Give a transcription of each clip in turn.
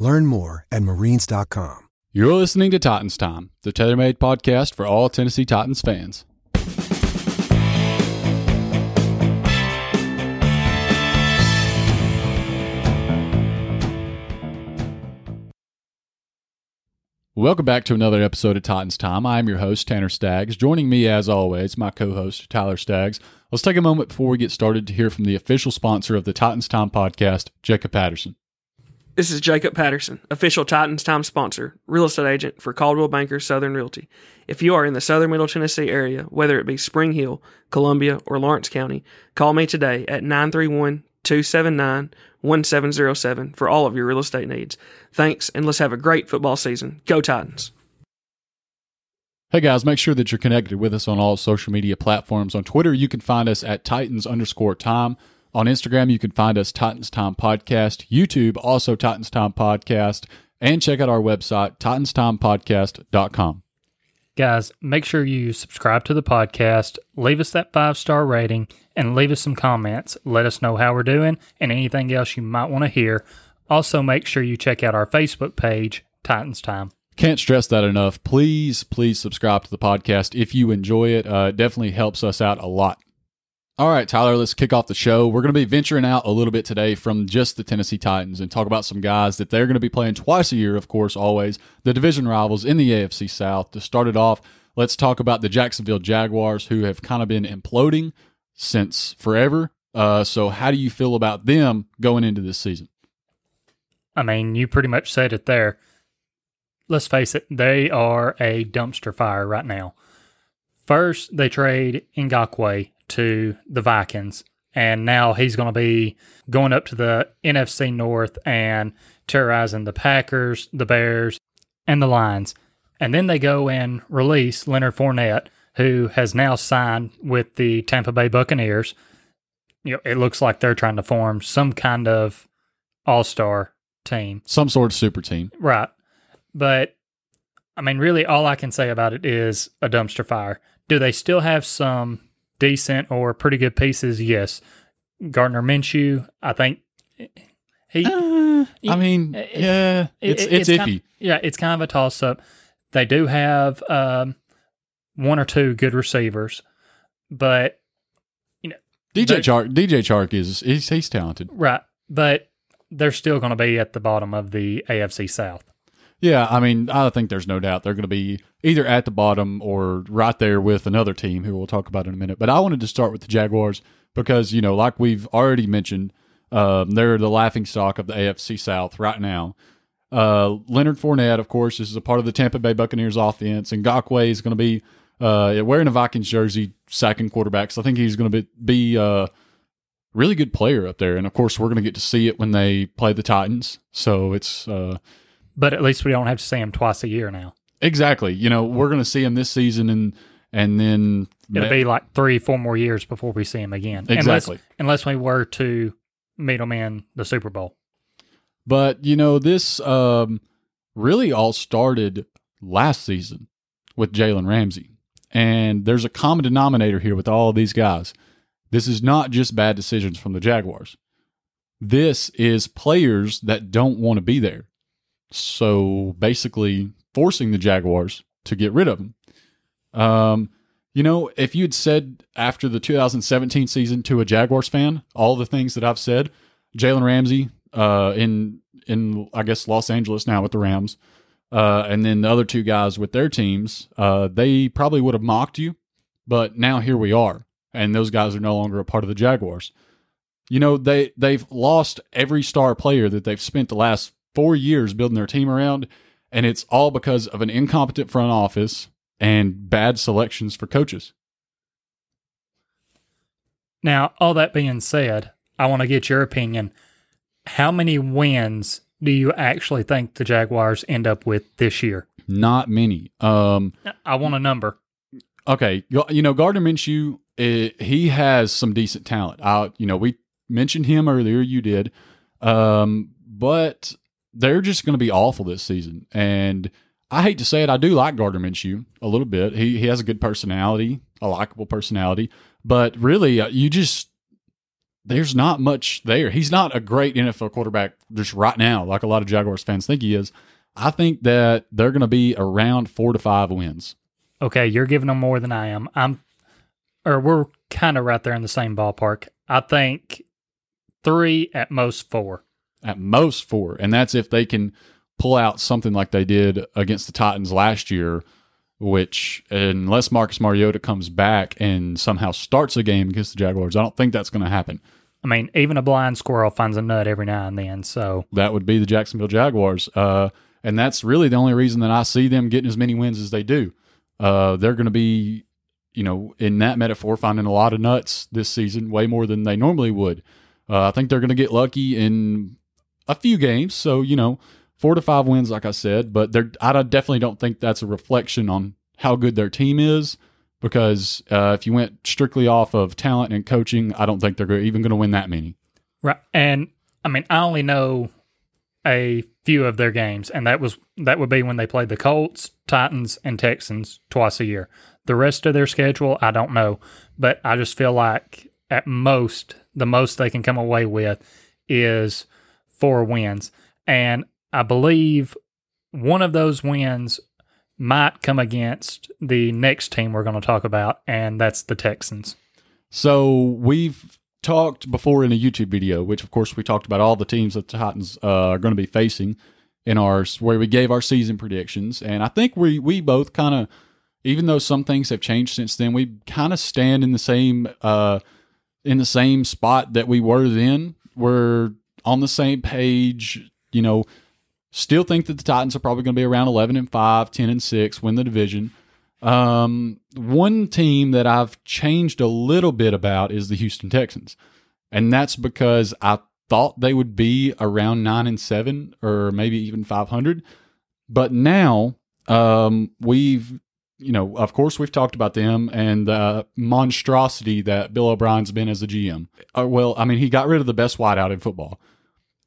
Learn more at marines.com. You're listening to Titans Time, the TaylorMade podcast for all Tennessee Titans fans. Welcome back to another episode of Titans Time. I'm your host, Tanner Staggs. Joining me, as always, my co host, Tyler Staggs. Let's take a moment before we get started to hear from the official sponsor of the Titans Time podcast, Jacob Patterson. This is Jacob Patterson, official Titans Time sponsor, real estate agent for Coldwell Banker Southern Realty. If you are in the southern middle Tennessee area, whether it be Spring Hill, Columbia, or Lawrence County, call me today at 931 279 1707 for all of your real estate needs. Thanks, and let's have a great football season. Go Titans! Hey guys, make sure that you're connected with us on all social media platforms. On Twitter, you can find us at Titans underscore time. On Instagram, you can find us Titans Time Podcast. YouTube, also Titans Time Podcast. And check out our website, titanstimepodcast.com. Guys, make sure you subscribe to the podcast, leave us that five star rating, and leave us some comments. Let us know how we're doing and anything else you might want to hear. Also, make sure you check out our Facebook page, Titans Time. Can't stress that enough. Please, please subscribe to the podcast if you enjoy it. Uh, it definitely helps us out a lot. All right, Tyler, let's kick off the show. We're going to be venturing out a little bit today from just the Tennessee Titans and talk about some guys that they're going to be playing twice a year, of course, always, the division rivals in the AFC South. To start it off, let's talk about the Jacksonville Jaguars, who have kind of been imploding since forever. Uh, so, how do you feel about them going into this season? I mean, you pretty much said it there. Let's face it, they are a dumpster fire right now. First, they trade Ngakoue to the Vikings, and now he's going to be going up to the NFC North and terrorizing the Packers, the Bears, and the Lions. And then they go and release Leonard Fournette, who has now signed with the Tampa Bay Buccaneers. You know, it looks like they're trying to form some kind of all star team. Some sort of super team. Right. But I mean, really, all I can say about it is a dumpster fire. Do they still have some decent or pretty good pieces? Yes. Gardner Minshew, I think he. Uh, I mean, it- yeah, it's it- it's, kind- iffy. yeah, it's kind of a toss up. They do have um, one or two good receivers, but you know, DJ they- Chark, DJ Chark is he's, he's talented. right, but they're still going to be at the bottom of the AFC South. Yeah, I mean, I think there's no doubt they're going to be either at the bottom or right there with another team who we'll talk about in a minute. But I wanted to start with the Jaguars because, you know, like we've already mentioned, um, they're the laughing stock of the AFC South right now. Uh, Leonard Fournette, of course, is a part of the Tampa Bay Buccaneers offense, and Ngakoue is going to be uh, wearing a Vikings jersey, sacking quarterbacks. I think he's going to be, be uh, really good player up there. And of course, we're going to get to see it when they play the Titans. So it's uh, But at least we don't have to see him twice a year now. Exactly. You know, we're going to see him this season, and and then It'll be like three, four more years before we see him again. Exactly. Unless, unless we were to meet him in the Super Bowl. But you know, this um, really all started last season with Jalen Ramsey, and there's a common denominator here with all of these guys. This is not just bad decisions from the Jaguars. This is players that don't want to be there. So basically, forcing the Jaguars to get rid of him. Um, you know, if you'd said after the 2017 season to a Jaguars fan all the things that I've said, Jalen Ramsey uh, in in I guess Los Angeles now with the Rams, uh, and then the other two guys with their teams, uh, they probably would have mocked you. But now here we are, and those guys are no longer a part of the Jaguars. You know they they've lost every star player that they've spent the last four years building their team around, and it's all because of an incompetent front office and bad selections for coaches. Now, all that being said, I want to get your opinion. How many wins do you actually think the Jaguars end up with this year? Not many. Um, I want a number. okay, you know Gardner Minshew, eh, he has some decent talent. I, you know, we mentioned him earlier. You did, um, but they're just going to be awful this season. And I hate to say it, I do like Gardner Minshew a little bit. He he has a good personality, a likable personality. But really, uh, you just there's not much there. He's not a great NFL quarterback just right now, like a lot of Jaguars fans think he is. I think that they're going to be around four to five wins. Okay, you're giving them more than I am. I'm, or we're kind of right there in the same ballpark. I think three at most four. At most four, and that's if they can pull out something like they did against the Titans last year, which unless Marcus Mariota comes back and somehow starts a game against the Jaguars, I don't think that's going to happen. I mean, even a blind squirrel finds a nut every now and then. So That would be the Jacksonville Jaguars, uh, and that's really the only reason that I see them getting as many wins as they do. Uh, they're going to be, you know, in that metaphor, finding a lot of nuts this season, way more than they normally would. Uh, I think they're going to get lucky in a few games. So, you know, four to five wins, like I said, but they're, I definitely don't think that's a reflection on how good their team is because uh, if you went strictly off of talent and coaching, I don't think they're even going to win that many. right, and I mean, I only know a few of their games, and that was that would be when they played the Colts, Titans, and Texans twice a year. The rest of their schedule, I don't know, but I just feel like at most the most they can come away with is four wins, and I believe one of those wins might come against the next team we're going to talk about, and that's the Texans. So we've talked before in a YouTube video, which of course we talked about all the teams that the Titans uh, are going to be facing in ours, where we gave our season predictions, and I think we we both kind of, even though some things have changed since then, we kind of stand in the same uh, in the same spot that we were then. We're on the same page, you know. Still think that the Titans are probably going to be around 11 and 5, 10 and 6, win the division. Um, one team that I've changed a little bit about is the Houston Texans. And that's because I thought they would be around 9 and 7 or maybe even 500. But now, um, we've, you know, of course, we've talked about them and the monstrosity that Bill O'Brien's been as a GM. Uh, well, I mean, he got rid of the best wideout in football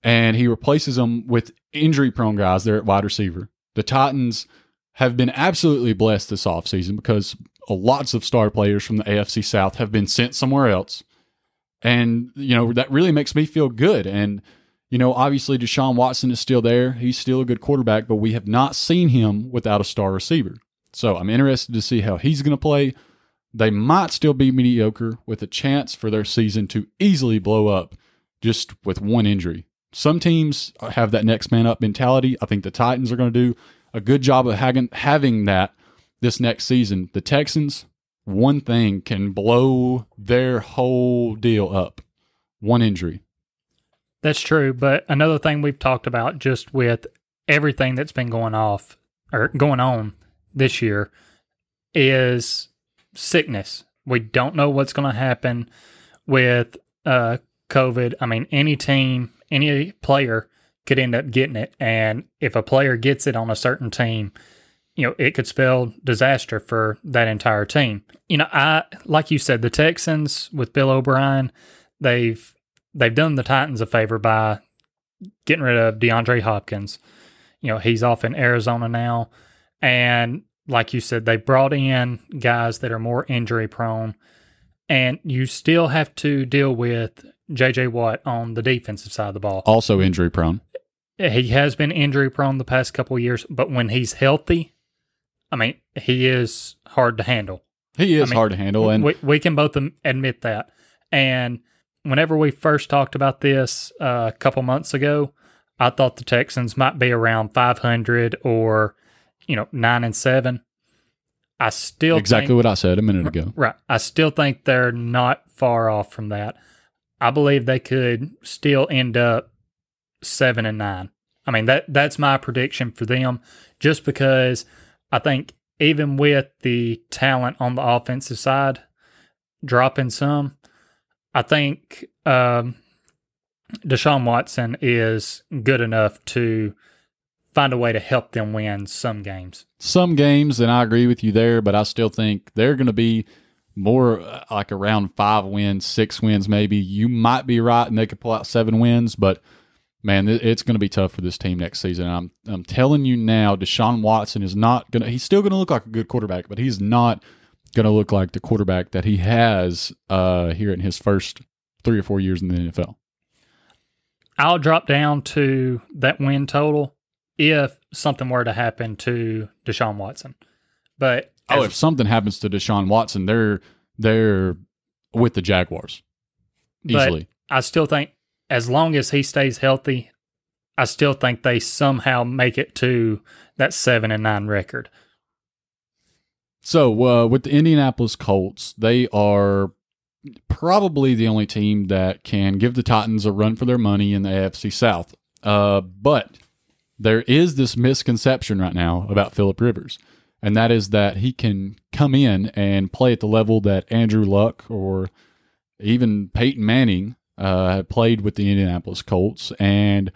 and he replaces them with injury prone guys there at wide receiver. The Titans have been absolutely blessed this offseason because lots of star players from the AFC South have been sent somewhere else. And, you know, that really makes me feel good. And, you know, obviously Deshaun Watson is still there. He's still a good quarterback, but we have not seen him without a star receiver. So I'm interested to see how he's going to play. They might still be mediocre with a chance for their season to easily blow up just with one injury. Some teams have that next man up mentality. I think the Titans are going to do a good job of having, having that this next season. The Texans, one thing can blow their whole deal up. One injury. That's true, but another thing we've talked about just with everything that's been going off or going on this year is sickness. We don't know what's going to happen with uh, COVID. I mean, any team, any player could end up getting it, and if a player gets it on a certain team, you know, it could spell disaster for that entire team. You know, I like you said, the Texans with Bill O'Brien, they've they've done the Titans a favor by getting rid of DeAndre Hopkins. You know, he's off in Arizona now. And like you said, they brought in guys that are more injury prone. And you still have to deal with JJ Watt on the defensive side of the ball. Also injury prone. He has been injury prone the past couple of years, but when he's healthy, I mean, he is hard to handle. He is I mean, hard to handle. And we, we can both admit that. And whenever we first talked about this uh, a couple months ago, I thought the Texans might be around 500 or, you know, nine and seven. I still exactly think, what I said a minute ago. right. I still think they're not far off from that. I believe they could still end up seven and nine. I mean that that's my prediction for them, just because I think even with the talent on the offensive side dropping some, I think um, Deshaun Watson is good enough to find a way to help them win some games. Some games, and I agree with you there, but I still think they're going to be more uh, like around five wins, six wins, maybe. You might be right, and they could pull out seven wins, but man, it's going to be tough for this team next season. I'm I'm telling you now, Deshaun Watson is not going to. He's still going to look like a good quarterback, but he's not going to look like the quarterback that he has uh, here in his first three or four years in the NFL. I'll drop down to that win total if something were to happen to Deshaun Watson. But oh, if something happens to Deshaun Watson, they're they're with the Jaguars easily. I still think as long as he stays healthy, I still think they somehow make it to that seven and nine record. So uh, with the Indianapolis Colts, they are probably the only team that can give the Titans a run for their money in the AFC South. Uh, but there is this misconception right now about Philip Rivers, and that is that he can come in and play at the level that Andrew Luck or even Peyton Manning uh, played with the Indianapolis Colts, and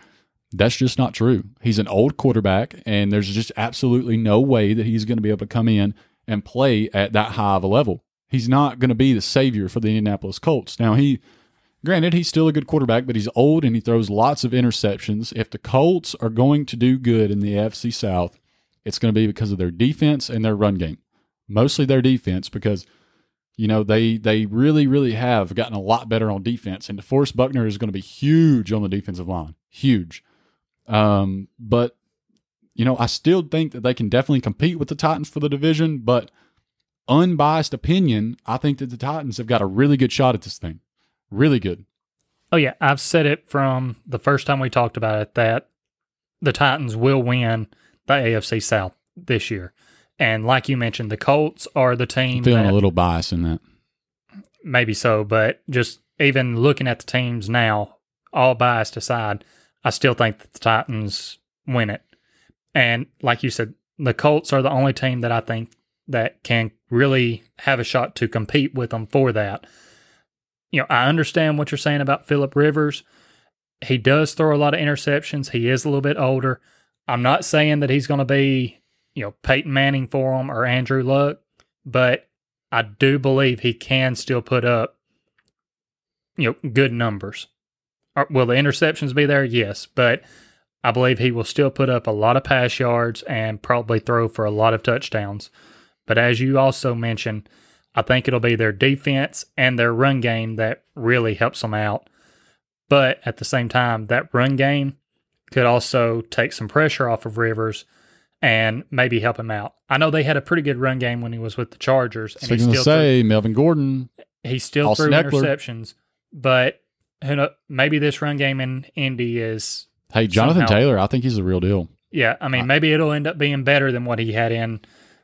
that's just not true. He's an old quarterback, and there's just absolutely no way that he's going to be able to come in and play at that high of a level. He's not going to be the savior for the Indianapolis Colts. Now, he, granted, he's still a good quarterback, but he's old and he throws lots of interceptions. If the Colts are going to do good in the AFC South, it's going to be because of their defense and their run game. Mostly their defense, because you know they they really really have gotten a lot better on defense, and DeForest Buckner is going to be huge on the defensive line, huge. Um, but you know, I still think that they can definitely compete with the Titans for the division, but unbiased opinion, I think that the Titans have got a really good shot at this thing. Really good. Oh, yeah. I've said it from the first time we talked about it that the Titans will win the AFC South this year. And like you mentioned, the Colts are the team. I'm feeling that, a little bias in that. Maybe so, but just even looking at the teams now, all biased aside, I still think that the Titans win it. And like you said, the Colts are the only team that I think that can really have a shot to compete with them for that. You know, I understand what you're saying about Philip Rivers. He does throw a lot of interceptions. He is a little bit older. I'm not saying that he's going to be, you know, Peyton Manning for him or Andrew Luck, but I do believe he can still put up, you know, good numbers. Will the interceptions be there? Yes, but I believe he will still put up a lot of pass yards and probably throw for a lot of touchdowns. But as you also mentioned, I think it'll be their defense and their run game that really helps them out. But at the same time, that run game could also take some pressure off of Rivers and maybe help him out. I know they had a pretty good run game when he was with the Chargers. And he still say threw, Melvin Gordon. He still Austin threw Ekeler. interceptions, but who know, maybe this run game in Indy is Hey, Jonathan somehow. Taylor, I think he's the real deal. Yeah, I mean, maybe it'll end up being better than what he had in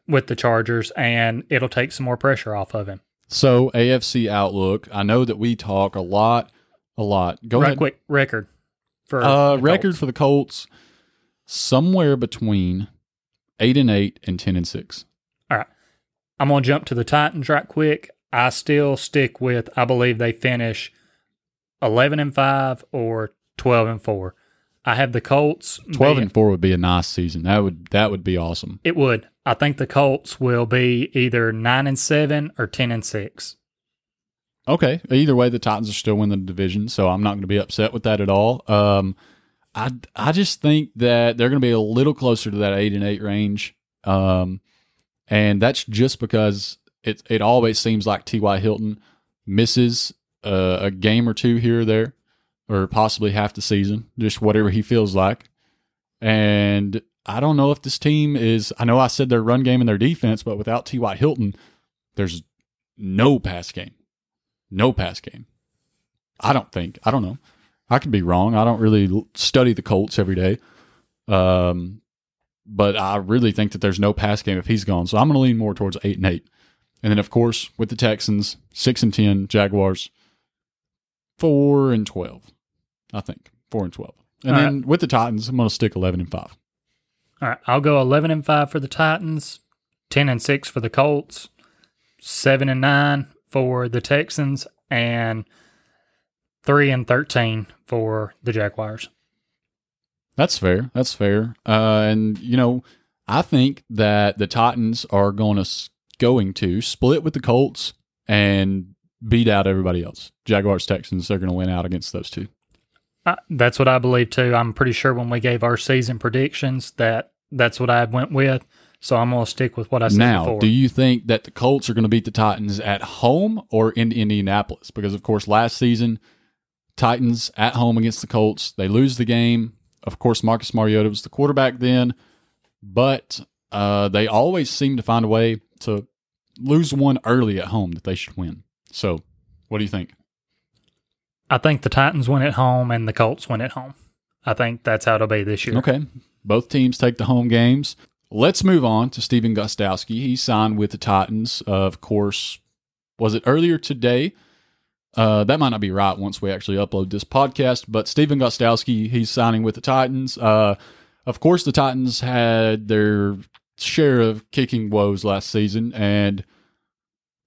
with the Chargers, and it'll take some more pressure off of him. So, AFC outlook. I know that we talk a lot, a lot. Go right ahead. quick record for uh, record for the Colts somewhere between eight and eight and ten and six. All right, I'm gonna jump to the Titans right quick. I still stick with. I believe they finish eleven and five or twelve and four. I have the Colts. Twelve and four would be a nice season. That would that would be awesome. It would. I think the Colts will be either nine and seven or ten and six. Okay. Either way, the Titans are still winning the division, so I'm not going to be upset with that at all. Um, I I just think that they're going to be a little closer to that eight and eight range, um, and that's just because it it always seems like T.Y. Hilton misses a game or two here or there or possibly half the season, just whatever he feels like. And I don't know if this team is. I know I said their run game and their defense, but without T.Y. Hilton, there's no pass game. No pass game. I don't think. I don't know. I could be wrong. I don't really study the Colts every day. Um, but I really think that there's no pass game if he's gone. So I'm going to lean more towards eight and eight. And then, of course, with the Texans, six and ten, Jaguars, four and twelve. I think four and twelve. And All then right. with the Titans, I'm going to stick eleven and five. All right, I'll go eleven and five for the Titans, ten and six for the Colts, seven and nine for the Texans, and three and thirteen for the Jaguars. That's fair. That's fair. Uh, and you know, I think that the Titans are going to going to split with the Colts and beat out everybody else. Jaguars, Texans, they're going to win out against those two. Uh, that's what I believe too. I'm pretty sure when we gave our season predictions that that's what I went with. So I'm going to stick with what I said now, before. do you think that the Colts are going to beat the Titans at home or in Indianapolis? Because of course, last season, Titans at home against the Colts, they lose the game. Of course, Marcus Mariota was the quarterback then, but uh, they always seem to find a way to lose one early at home that they should win. So, what do you think? I think the Titans win at home and the Colts win at home. I think that's how it'll be this year. Okay. Both teams take the home games. Let's move on to Stephen Gostkowski. He signed with the Titans. Uh, of course, was it earlier today? Uh, that might not be right once we actually upload this podcast, but Stephen Gostkowski, he's signing with the Titans. Uh, of course, the Titans had their share of kicking woes last season, and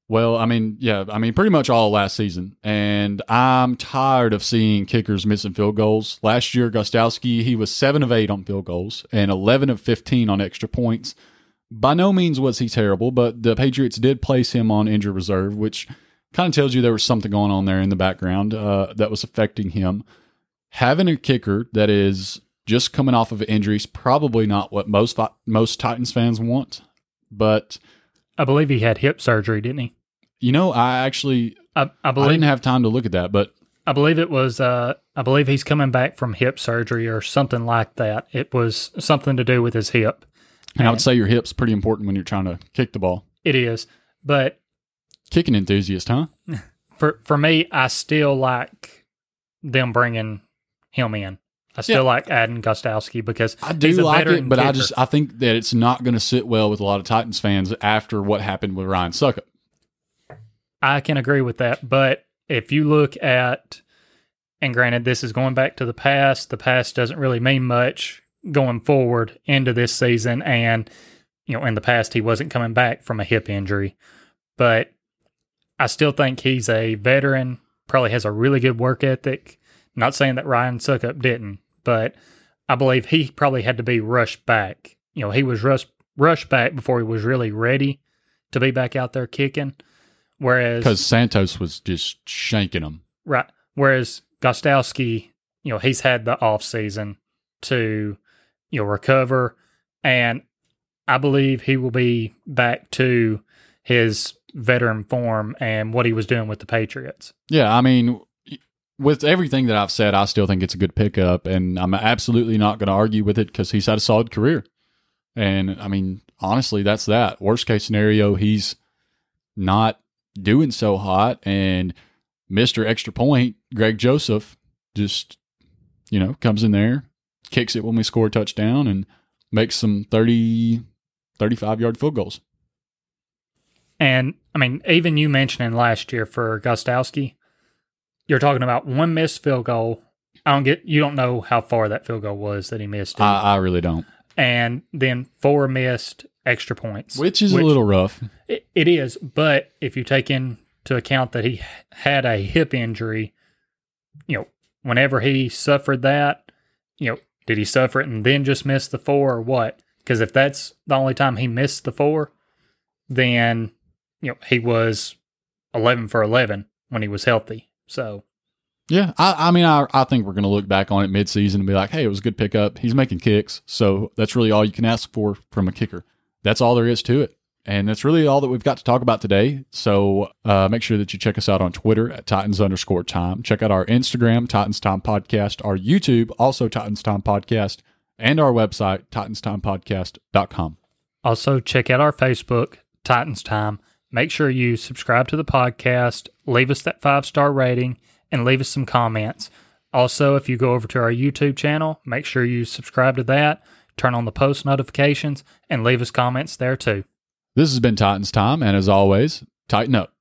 well, I mean, yeah, I mean, pretty much all last season. And I'm tired of seeing kickers missing field goals. Last year, Gostkowski, he was 7 of 8 on field goals and 11 of 15 on extra points. By no means was he terrible, but the Patriots did place him on injured reserve, which kind of tells you there was something going on there in the background uh, that was affecting him. Having a kicker that is just coming off of injuries, probably not what most most Titans fans want, but I believe he had hip surgery, didn't he? You know, I actually I, I I didn't have time to look at that, but I believe it was. Uh, I believe he's coming back from hip surgery or something like that. It was something to do with his hip. and I would say your hip's pretty important when you're trying to kick the ball. It is, but Kicking enthusiast, huh? for for me, I still like them bringing him in. I still Yeah. like adding Gostowski because I do he's a like it, but I just I think that it's not going to sit well with a lot of Titans fans after what happened with Ryan Succop. I can agree with that. But if you look at, and granted, this is going back to the past, the past doesn't really mean much going forward into this season. And, you know, in the past, he wasn't coming back from a hip injury. But I still think he's a veteran, probably has a really good work ethic. Not saying that Ryan Succop didn't, but I believe he probably had to be rushed back. You know, he was rushed rushed back before he was really ready to be back out there kicking. Whereas Because Santos was just shanking him, Right. Whereas Gostowski, you know, he's had the off season to, you know, recover. And I believe he will be back to his veteran form and what he was doing with the Patriots. Yeah, I mean, with everything that I've said, I still think it's a good pickup, and I'm absolutely not going to argue with it because he's had a solid career. And I mean, honestly, that's that. Worst case scenario, he's not doing so hot, and Mister Extra Point, Greg Joseph, just you know comes in there, kicks it when we score a touchdown, and makes some 30, 35 yard field goals. And I mean, even you mentioning last year for Gostowski, you're talking about one missed field goal. I don't get, you don't know how far that field goal was that he missed. I, I really don't, and then four missed extra points. which is a little rough. It, it is, but if you take into account that he had a hip injury, you know, whenever he suffered that, you know, did he suffer it and then just miss the four or what? Because if that's the only time he missed the four, then you know he was eleven for eleven when he was healthy. So Yeah, I, I mean, I, I think we're going to look back on it midseason and be like, hey, it was a good pickup. He's making kicks. So that's really all you can ask for from a kicker. That's all there is to it. And that's really all that we've got to talk about today. So uh, make sure that you check us out on Twitter at Titans underscore time. Check out our Instagram, Titans Time Podcast, our YouTube, also Titans Time Podcast, and our website, titanstimepodcast.com. Also, check out our Facebook, Titans Time. Make sure you subscribe to the podcast, leave us that five star rating, and leave us some comments. Also, if you go over to our YouTube channel, make sure you subscribe to that, turn on the post notifications, and leave us comments there too. This has been Titans Time. And as always, tighten up.